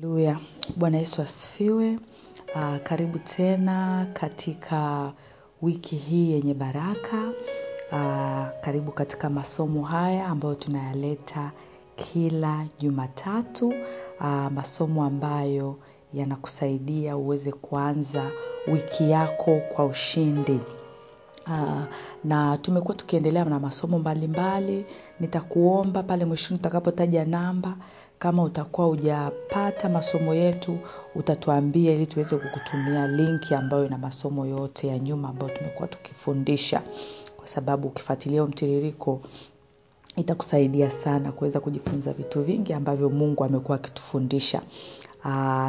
Haleluya. Bwana Yesu asifiwe. Uh, karibu tena katika wiki hii yenye baraka. Uh, karibu katika masomo haya ambayo tunayaleta kila Jumatatu. Uh, masomo ambayo yanakusaidia uweze kuanza wiki yako kwa ushindi. Uh, na tumekuwa tukiendelea na masomo mbalimbali. Nitakuomba pale mwishoni tutakapotaja namba kama utakuwa hujapata masomo yetu utatuambia ili tuweze kukutumia linki ambayo ina masomo yote ya nyuma ambayo tumekuwa tukifundisha kwa sababu ukifuatilia huo mtiririko itakusaidia sana kuweza kujifunza vitu vingi ambavyo Mungu amekuwa akitufundisha.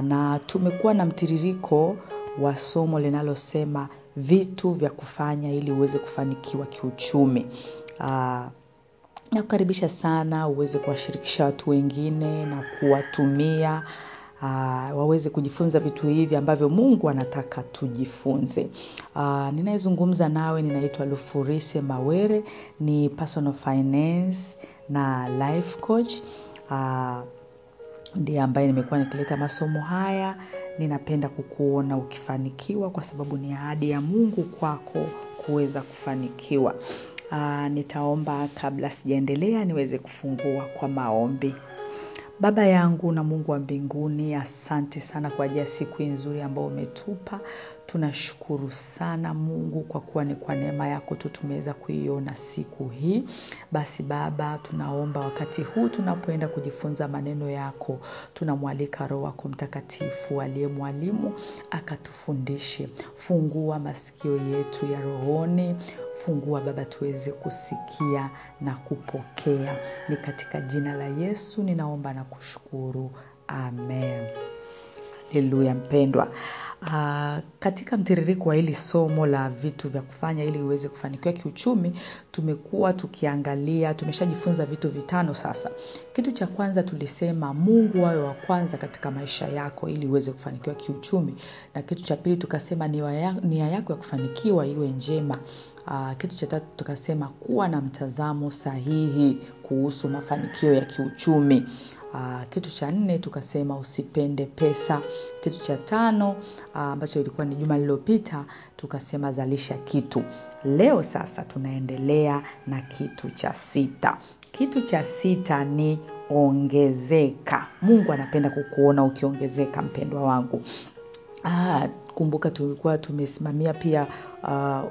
Na tumekuwa na mtiririko wa somo linalosema vitu vya kufanya ili uweze kufanikiwa kiuchumi. Nakukaribisha sana uweze kuwashirikisha watu wengine na kuwatumia uh, waweze kujifunza vitu hivi ambavyo Mungu anataka tujifunze. Uh, ninayezungumza nawe ninaitwa Lufurise Mawere, ni personal finance na life coach. Uh, ndiye ambaye nimekuwa nikileta masomo haya. Ninapenda kukuona ukifanikiwa kwa sababu ni ahadi ya Mungu kwako kuweza kufanikiwa. Uh, nitaomba kabla sijaendelea niweze kufungua kwa maombi. Baba yangu na Mungu wa mbinguni, asante sana kwa ajili ya siku nzuri ambayo umetupa. Tunashukuru sana Mungu kwa kuwa ni kwa neema yako tu tumeweza kuiona siku hii. Basi Baba, tunaomba wakati huu tunapoenda kujifunza maneno yako, tunamwalika Roho wako Mtakatifu aliye mwalimu akatufundishe. Fungua masikio yetu ya rohoni, fungua Baba tuweze kusikia na kupokea. Ni katika jina la Yesu ninaomba na kushukuru. Amen. Haleluya mpendwa. Uh, katika mtiririko wa hili somo la vitu vya kufanya ili uweze kufanikiwa kiuchumi, tumekuwa tukiangalia, tumeshajifunza vitu vitano sasa. Kitu cha kwanza tulisema Mungu awe wa kwanza katika maisha yako ili uweze kufanikiwa kiuchumi. Na kitu cha pili tukasema nia yako ya kufanikiwa iwe njema. Uh, kitu cha tatu tukasema kuwa na mtazamo sahihi kuhusu mafanikio ya kiuchumi. Uh, kitu cha nne tukasema usipende pesa. Kitu cha tano ambacho uh, ilikuwa ni juma lililopita tukasema zalisha kitu. Leo sasa tunaendelea na kitu cha sita. Kitu cha sita ni ongezeka. Mungu anapenda kukuona ukiongezeka mpendwa wangu. Ah, kumbuka tulikuwa tumesimamia pia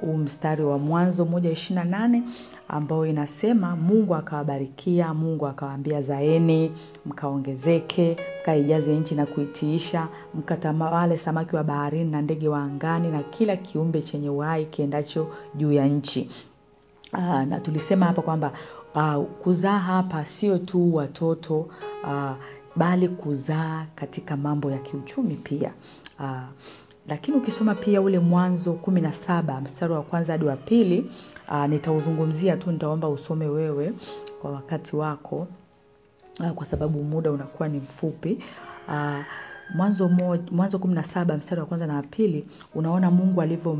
huu uh, mstari wa mwanzo moja ishirina nane ambao inasema Mungu akawabarikia, Mungu akawaambia zaeni, mkaongezeke, mkaijaze nchi na kuitiisha, mkatawale samaki wa baharini na ndege wa angani na kila kiumbe chenye uhai kiendacho juu ya nchi. Uh, na tulisema hapa kwamba uh, kuzaa hapa sio tu watoto uh, bali kuzaa katika mambo ya kiuchumi pia. Uh, lakini ukisoma pia ule mwanzo kumi na saba mstari wa kwanza hadi wa pili uh, nitauzungumzia tu nitaomba usome wewe kwa wakati wako uh, kwa sababu muda unakuwa ni mfupi uh, mwanzo mwanzo kumi na saba mstari wa kwanza na wa pili unaona Mungu alivyo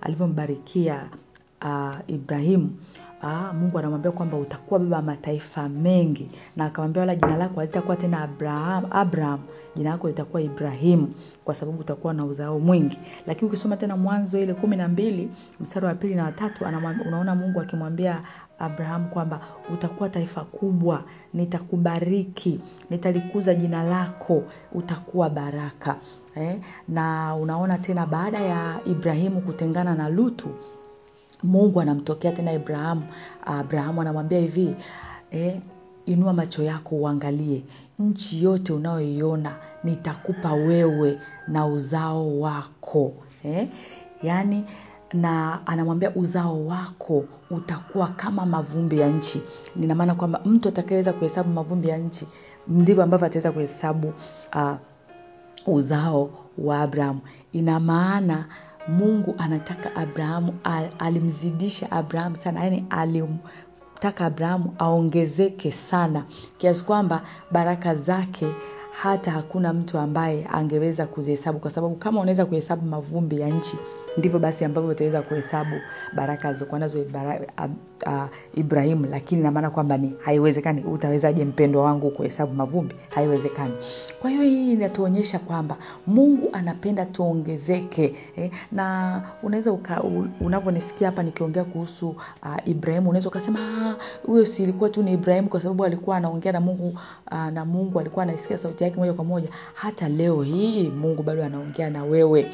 alivyombarikia uh, Ibrahimu Aa, Mungu anamwambia kwamba utakuwa baba mataifa mengi na akamwambia wala jina lako halitakuwa tena Abraham, Abraham jina lako litakuwa Ibrahimu kwa sababu utakuwa na uzao mwingi. Lakini ukisoma tena mwanzo ile kumi na mbili mstari wa pili na watatu unaona Mungu akimwambia Abraham kwamba utakuwa taifa kubwa, nitakubariki, nitalikuza jina lako, utakuwa baraka. Eh? Na unaona tena baada ya Ibrahimu kutengana na Lutu Mungu anamtokea tena Abrahamu. Abrahamu anamwambia hivi, eh, inua macho yako uangalie nchi yote unayoiona nitakupa wewe na uzao wako. Eh? Yaani na anamwambia uzao wako utakuwa kama mavumbi ya nchi. Nina maana kwamba mtu atakayeweza kuhesabu mavumbi ya nchi ndivyo ambavyo ataweza kuhesabu uh, uzao wa Abrahamu. Ina maana Mungu anataka Abrahamu alimzidisha Abrahamu sana yani alimtaka Abrahamu aongezeke sana kiasi kwamba baraka zake hata hakuna mtu ambaye angeweza kuzihesabu kwa sababu kama unaweza kuhesabu mavumbi ya nchi ndivyo basi ambavyo utaweza kuhesabu baraka alizokuwa nazo ibrahimu lakini namaana kwamba ni haiwezekani. Utawezaje mpendwa wangu kuhesabu mavumbi? Haiwezekani. Kwa hiyo hii inatuonyesha kwamba mungu anapenda tuongezeke eh, na unaweza unavyonisikia hapa nikiongea kuhusu uh, ibrahimu unaweza ukasema "Ah, huyo si ilikuwa tu ni ibrahimu kwa sababu alikuwa anaongea na mungu uh, na mungu alikuwa anaisikia sauti yake moja kwa moja. Hata leo hii mungu bado anaongea na wewe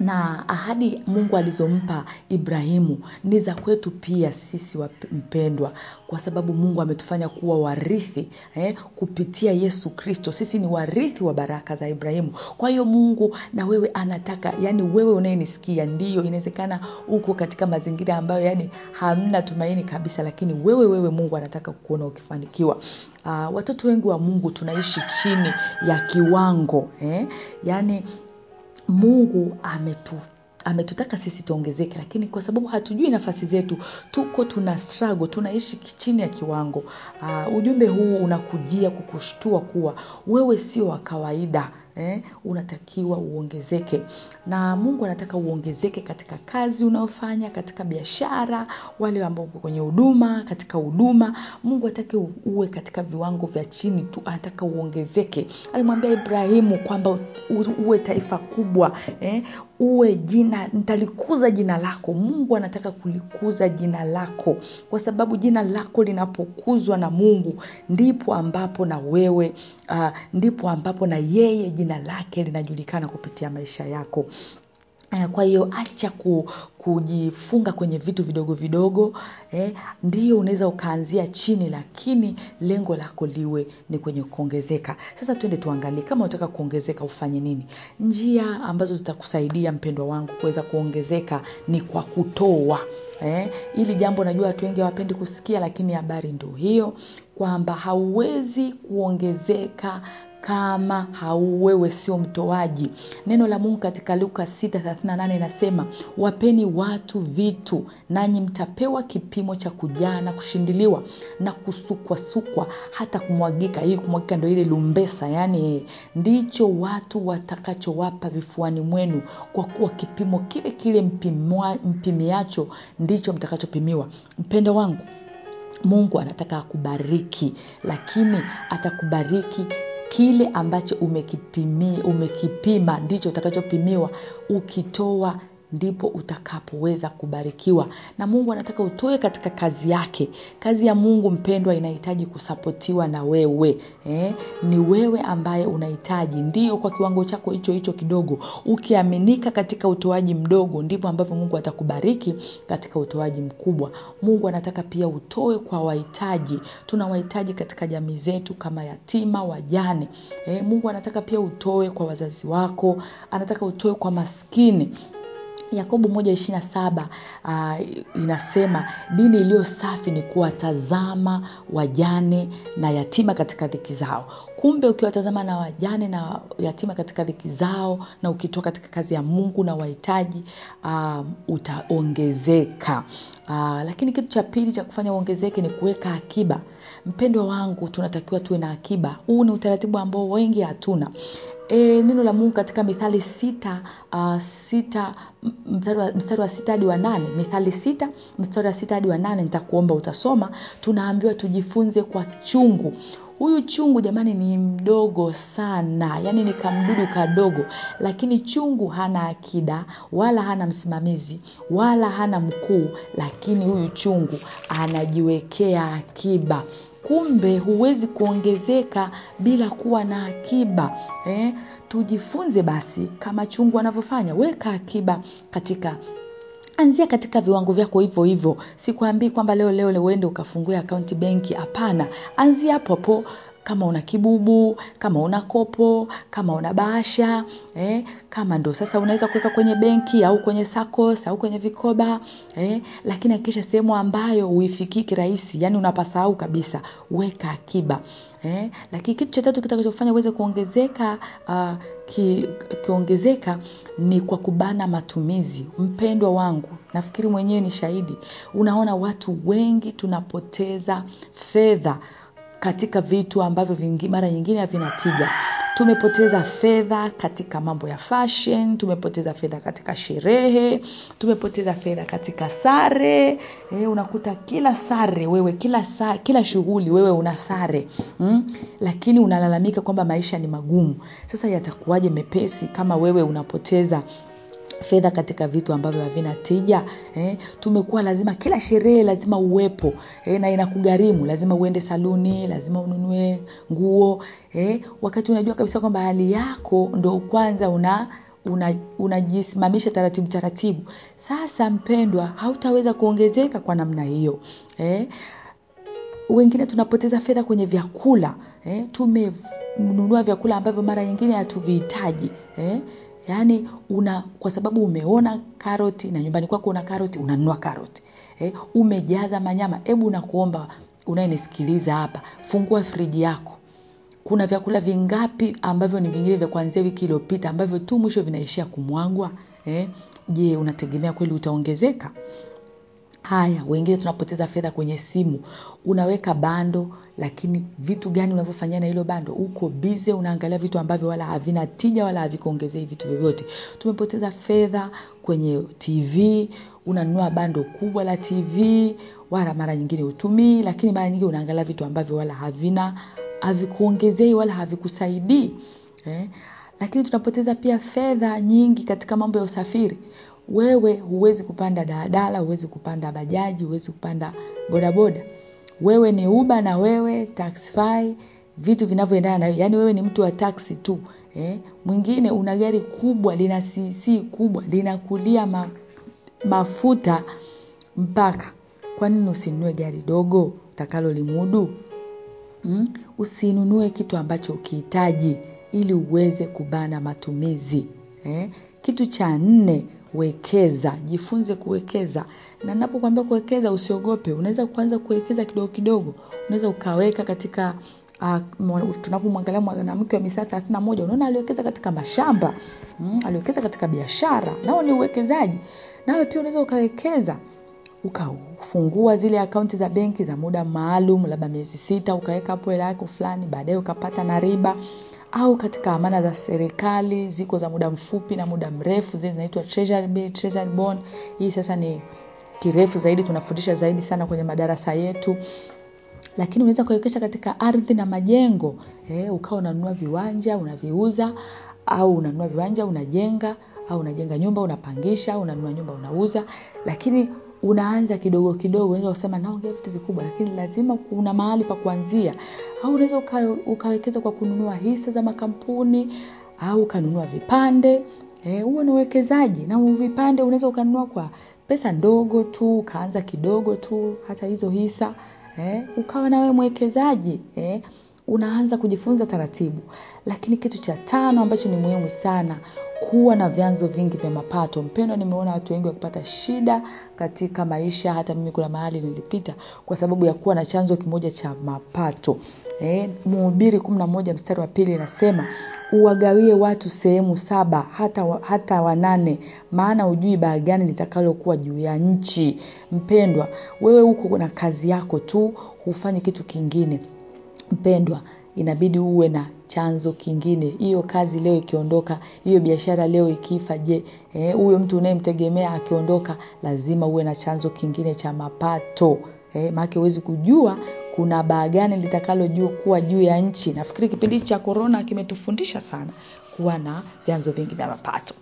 na ahadi mungu alizompa ibrahimu ni za kwetu pia sisi mpendwa kwa sababu mungu ametufanya kuwa warithi eh, kupitia yesu kristo sisi ni warithi wa baraka za ibrahimu kwa hiyo mungu na wewe anataka yani wewe unayenisikia ndiyo inawezekana uko katika mazingira ambayo yani hamna tumaini kabisa lakini wewe wewe mungu anataka kuona ukifanikiwa uh, watoto wengi wa mungu tunaishi chini ya kiwango eh? yaani mungu ametu ametutaka sisi tuongezeke lakini kwa sababu hatujui nafasi zetu tuko tuna struggle tunaishi chini ya kiwango. Uh, ujumbe huu unakujia kukushtua kuwa wewe sio wa kawaida eh, unatakiwa uongezeke. Na mungu anataka uongezeke katika kazi unayofanya katika biashara wale ambao uko kwenye huduma katika huduma. Mungu atake uwe katika viwango vya chini tu anataka uongezeke. Alimwambia ibrahimu kwamba uwe taifa kubwa eh, uwe jina nitalikuza jina lako. Mungu anataka kulikuza jina lako. Kwa sababu jina lako linapokuzwa na mungu ndipo ambapo na wewe uh, ndipo ambapo na yeye jina lake linajulikana kupitia maisha yako. Eh, kwa hiyo acha ku, kujifunga kwenye vitu vidogo vidogo eh, ndio unaweza ukaanzia chini lakini lengo lako liwe ni kwenye kuongezeka. Sasa twende tuangalie kama unataka kuongezeka ufanye nini? Njia ambazo zitakusaidia mpendwa wangu kuweza kuongezeka ni kwa kutoa eh, ili jambo najua watu wengi hawapendi kusikia lakini habari ndo hiyo kwamba hauwezi kuongezeka kama hau wewe sio mtoaji. Neno la mungu katika luka 638 inasema wapeni watu vitu nanyi mtapewa kipimo cha kujaa na kushindiliwa na kusukwasukwa hata kumwagika. Hii kumwagika ndo ile lumbesa yani ndicho watu watakachowapa vifuani mwenu kwa kuwa kipimo kile kile mpimiacho ndicho mtakachopimiwa. Mpendo wangu mungu anataka akubariki lakini atakubariki kile ambacho umekipimi, umekipima ndicho utakachopimiwa ukitoa ndipo utakapoweza kubarikiwa. Na mungu anataka utoe katika kazi yake. Kazi ya mungu mpendwa inahitaji kusapotiwa na wewe eh? ni wewe ambaye unahitaji. Ndio kwa kiwango chako hicho hicho kidogo. Ukiaminika katika utoaji mdogo ndipo ambavyo mungu atakubariki katika utoaji mkubwa. Mungu anataka pia utoe kwa wahitaji. Tuna wahitaji katika jamii zetu kama yatima wajane eh? mungu anataka pia utoe kwa wazazi wako. Anataka utoe kwa maskini yakobo moja ishirina saba uh, inasema dini iliyo safi ni kuwatazama wajane na yatima katika dhiki zao. Kumbe ukiwatazama na wajane na yatima katika dhiki zao na ukitoa katika kazi ya mungu na wahitaji uh, utaongezeka. Uh, lakini kitu cha pili cha kufanya uongezeke ni kuweka akiba. Mpendwa wangu tunatakiwa tuwe na akiba. Huu ni utaratibu ambao wengi hatuna e, neno la mungu katika mithali sita uh, sita mstari wa, sita hadi wa nane. Mithali sita mstari wa sita hadi wa nane nitakuomba utasoma. Tunaambiwa tujifunze kwa chungu. Huyu chungu jamani ni mdogo sana yaani ni kamdudu kadogo lakini chungu hana akida wala hana msimamizi wala hana mkuu lakini huyu chungu anajiwekea akiba kumbe huwezi kuongezeka bila kuwa na akiba eh? tujifunze basi kama chungu anavyofanya. Weka akiba katika anzia katika viwango vyako hivyo hivyo. Sikwambii kwamba leo leo uende ukafungue akaunti benki. Hapana. Anzia hapo hapo kama una kibubu kama una kopo kama una bahasha eh, kama ndo sasa unaweza kuweka kwenye benki au kwenye sacos au kwenye vikoba eh, lakini hakikisha sehemu ambayo uifikii kirahisi yani unapasahau kabisa weka akiba eh, lakini kitu cha tatu kitakachofanya uweze kuongezeka uh, ki, ni kwa kubana matumizi. Mpendwa wangu nafikiri mwenyewe ni shahidi unaona watu wengi tunapoteza fedha katika vitu ambavyo vingi, mara nyingine havina tija tumepoteza fedha katika mambo ya fashion tumepoteza fedha katika sherehe tumepoteza fedha katika sare. E, unakuta kila sare wewe kila sa, kila shughuli wewe una sare. Mm? lakini unalalamika kwamba maisha ni magumu. Sasa yatakuwaje mepesi kama wewe unapoteza fedha katika vitu ambavyo havina tija eh, tumekuwa lazima kila sherehe lazima uwepo eh, na inakugharimu lazima uende saluni lazima ununue nguo eh, wakati unajua kabisa kwamba hali yako ndo kwanza una unajisimamisha una taratibu taratibu. Sasa mpendwa hautaweza kuongezeka kwa namna hiyo eh, wengine tunapoteza fedha kwenye vyakula eh, tumenunua vyakula ambavyo mara nyingine hatuvihitaji eh, yaani una kwa sababu umeona karoti na nyumbani kwako una karoti unanunua karoti. Eh, umejaza manyama. Hebu nakuomba unayenisikiliza hapa fungua friji yako. Kuna vyakula vingapi ambavyo ni vingine vya kuanzia wiki iliyopita ambavyo tu mwisho vinaishia kumwagwa? Eh? je unategemea kweli utaongezeka haya wengine tunapoteza fedha kwenye simu unaweka bando lakini vitu gani unavyofanyia na hilo bando? Uko bize unaangalia vitu ambavyo wala havina tija wala havikuongezei vitu vyovyote. Tumepoteza fedha kwenye tv unanunua bando kubwa la tv wala mara nyingine utumii lakini mara nyingine unaangalia vitu ambavyo wala havina havikuongezei wala havikusaidii eh? lakini tunapoteza pia fedha nyingi katika mambo ya usafiri wewe huwezi kupanda daladala huwezi kupanda bajaji huwezi kupanda bodaboda wewe ni uba na wewe taxify vitu vinavyoendana na yaani wewe ni mtu wa taxi tu eh? mwingine una gari kubwa lina cc kubwa linakulia ma, mafuta mpaka kwa nini usinunue gari dogo utakalo limudu mm? usinunue kitu ambacho ukihitaji ili uweze kubana matumizi eh? kitu cha nne wekeza jifunze kuwekeza. Na napokwambia kuwekeza usiogope. Unaweza kuanza kuwekeza kidogo kidogo. Unaweza ukaweka katika uh, tunapomwangalia mwanamke wa Mithali thelathini na moja unaona aliwekeza katika mashamba. Mm, aliwekeza katika biashara. Nao ni uwekezaji. Nawe pia unaweza ukawekeza. Ukafungua zile akaunti za benki za muda maalum labda miezi sita ukaweka hapo hela yako fulani baadaye ukapata na riba au katika amana za serikali ziko za muda mfupi na muda mrefu zile zinaitwa hii sasa ni kirefu zaidi tunafundisha zaidi sana kwenye madarasa yetu. Lakini unaweza kuwekesha katika ardhi na majengo eh, ukawa unanunua viwanja unaviuza au unanunua viwanja unajenga au unajenga nyumba unapangisha unanunua nyumba unauza. Lakini unaanza kidogo kidogo unaweza kusema naongea vitu vikubwa lakini lazima kuna mahali pa kuanzia. Au unaweza ukawekeza kwa kununua hisa za makampuni au ukanunua vipande. Huo e, ni uwekezaji. Na vipande unaweza ukanunua kwa pesa ndogo tu ukaanza kidogo tu hata hizo hisa. E, ukawa nawe mwekezaji. E, unaanza kujifunza taratibu. Lakini kitu cha tano ambacho ni muhimu sana kuwa na vyanzo vingi vya mapato. Mpendwa nimeona watu wengi wakipata shida katika maisha hata mimi kuna mahali nilipita kwa sababu ya kuwa na chanzo kimoja cha mapato. Eh, mhubiri kumi na moja mstari wa pili inasema uwagawie watu sehemu saba hata, hata wanane maana hujui baa gani litakalokuwa juu ya nchi. Mpendwa wewe huko na kazi yako tu hufanyi kitu kingine. Mpendwa inabidi uwe na chanzo kingine hiyo kazi leo ikiondoka hiyo biashara leo ikifa je huyo eh, mtu unayemtegemea akiondoka lazima uwe na chanzo kingine cha mapato eh, maake huwezi kujua kuna baa gani litakalo juu kuwa juu ya nchi nafikiri kipindi cha korona kimetufundisha sana kuwa na vyanzo vingi vya mapato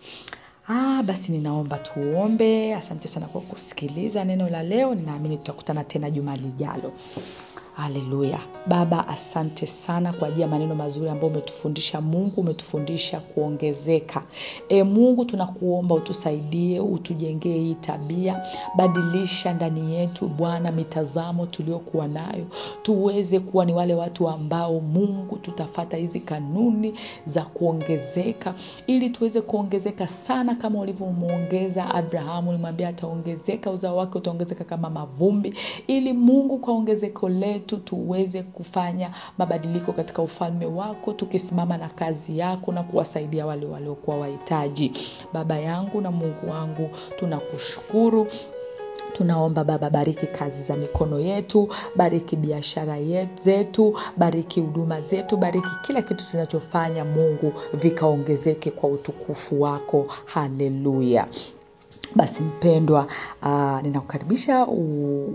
Ah, basi ninaomba tuombe. Asante sana kwa kusikiliza neno la leo. Ninaamini tutakutana tena juma lijalo. Haleluya. Baba, asante sana kwa ajili ya maneno mazuri ambayo umetufundisha. Mungu umetufundisha kuongezeka. E Mungu, tunakuomba utusaidie, utujengee hii tabia. Badilisha ndani yetu Bwana mitazamo tuliokuwa nayo, tuweze kuwa ni wale watu ambao Mungu tutafata hizi kanuni za kuongezeka, ili tuweze kuongezeka sana kama ulivyomwongeza Abrahamu. Ulimwambia ataongezeka, uzao wake utaongezeka kama mavumbi, ili Mungu kwa ongezeko letu letu tuweze kufanya mabadiliko katika ufalme wako tukisimama na kazi yako na kuwasaidia wale waliokuwa wahitaji. Baba yangu na mungu wangu tunakushukuru. Tunaomba baba bariki kazi za mikono yetu bariki biashara zetu bariki huduma zetu bariki kila kitu tunachofanya. Mungu vikaongezeke kwa utukufu wako. Haleluya basi mpendwa uh, ninakukaribisha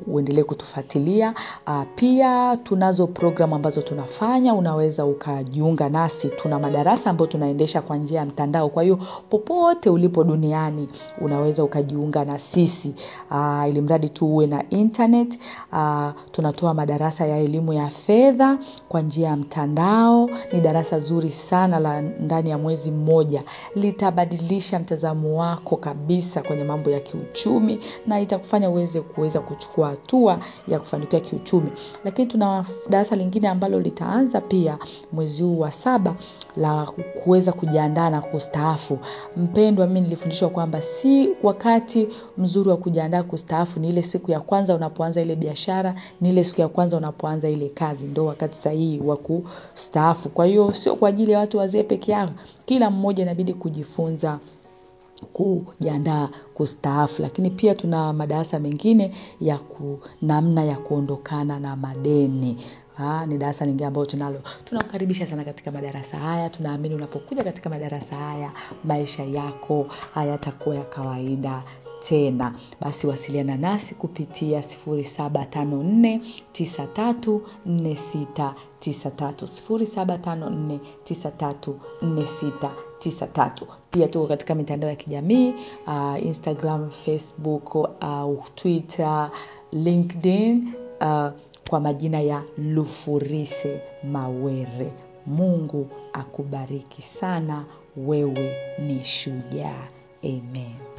uendelee kutufuatilia. Uh, pia tunazo programu ambazo tunafanya unaweza ukajiunga nasi. Tuna madarasa ambayo tunaendesha kwa njia ya mtandao. Kwa hiyo popote ulipo duniani unaweza ukajiunga na sisi. Uh, ili mradi tu uwe na internet uh, tunatoa madarasa ya elimu ya fedha kwa njia ya mtandao. Ni darasa zuri sana la ndani ya mwezi mmoja. Litabadilisha mtazamo wako kabisa kwenye mambo ya kiuchumi na itakufanya uweze kuweza kuchukua hatua ya kufanikiwa kiuchumi. Lakini tuna darasa lingine ambalo litaanza pia mwezi huu wa saba la kuweza kujiandaa na kustaafu. Mpendwa mi nilifundishwa kwamba si wakati mzuri wa kujiandaa kustaafu ni ile siku ya kwanza unapoanza ile biashara ni ile siku ya kwanza unapoanza ile kazi ndo wakati sahihi wa kustaafu. Kwa hiyo sio kwa ajili ya watu wazee peke yao kila mmoja inabidi kujifunza kujiandaa kustaafu. Lakini pia tuna madarasa mengine ya namna ya kuondokana na madeni. Ha, ni darasa lingine ambayo tunalo. Tunakukaribisha sana katika madarasa haya. Tunaamini unapokuja katika madarasa haya maisha yako hayatakuwa ya kawaida tena. Basi wasiliana nasi kupitia 754934693 754934693 pia tuko katika mitandao ya kijamii uh, instagram facebook uh, twitter linkedin uh, kwa majina ya lufurise mawere. Mungu akubariki sana. Wewe ni shujaa. Amen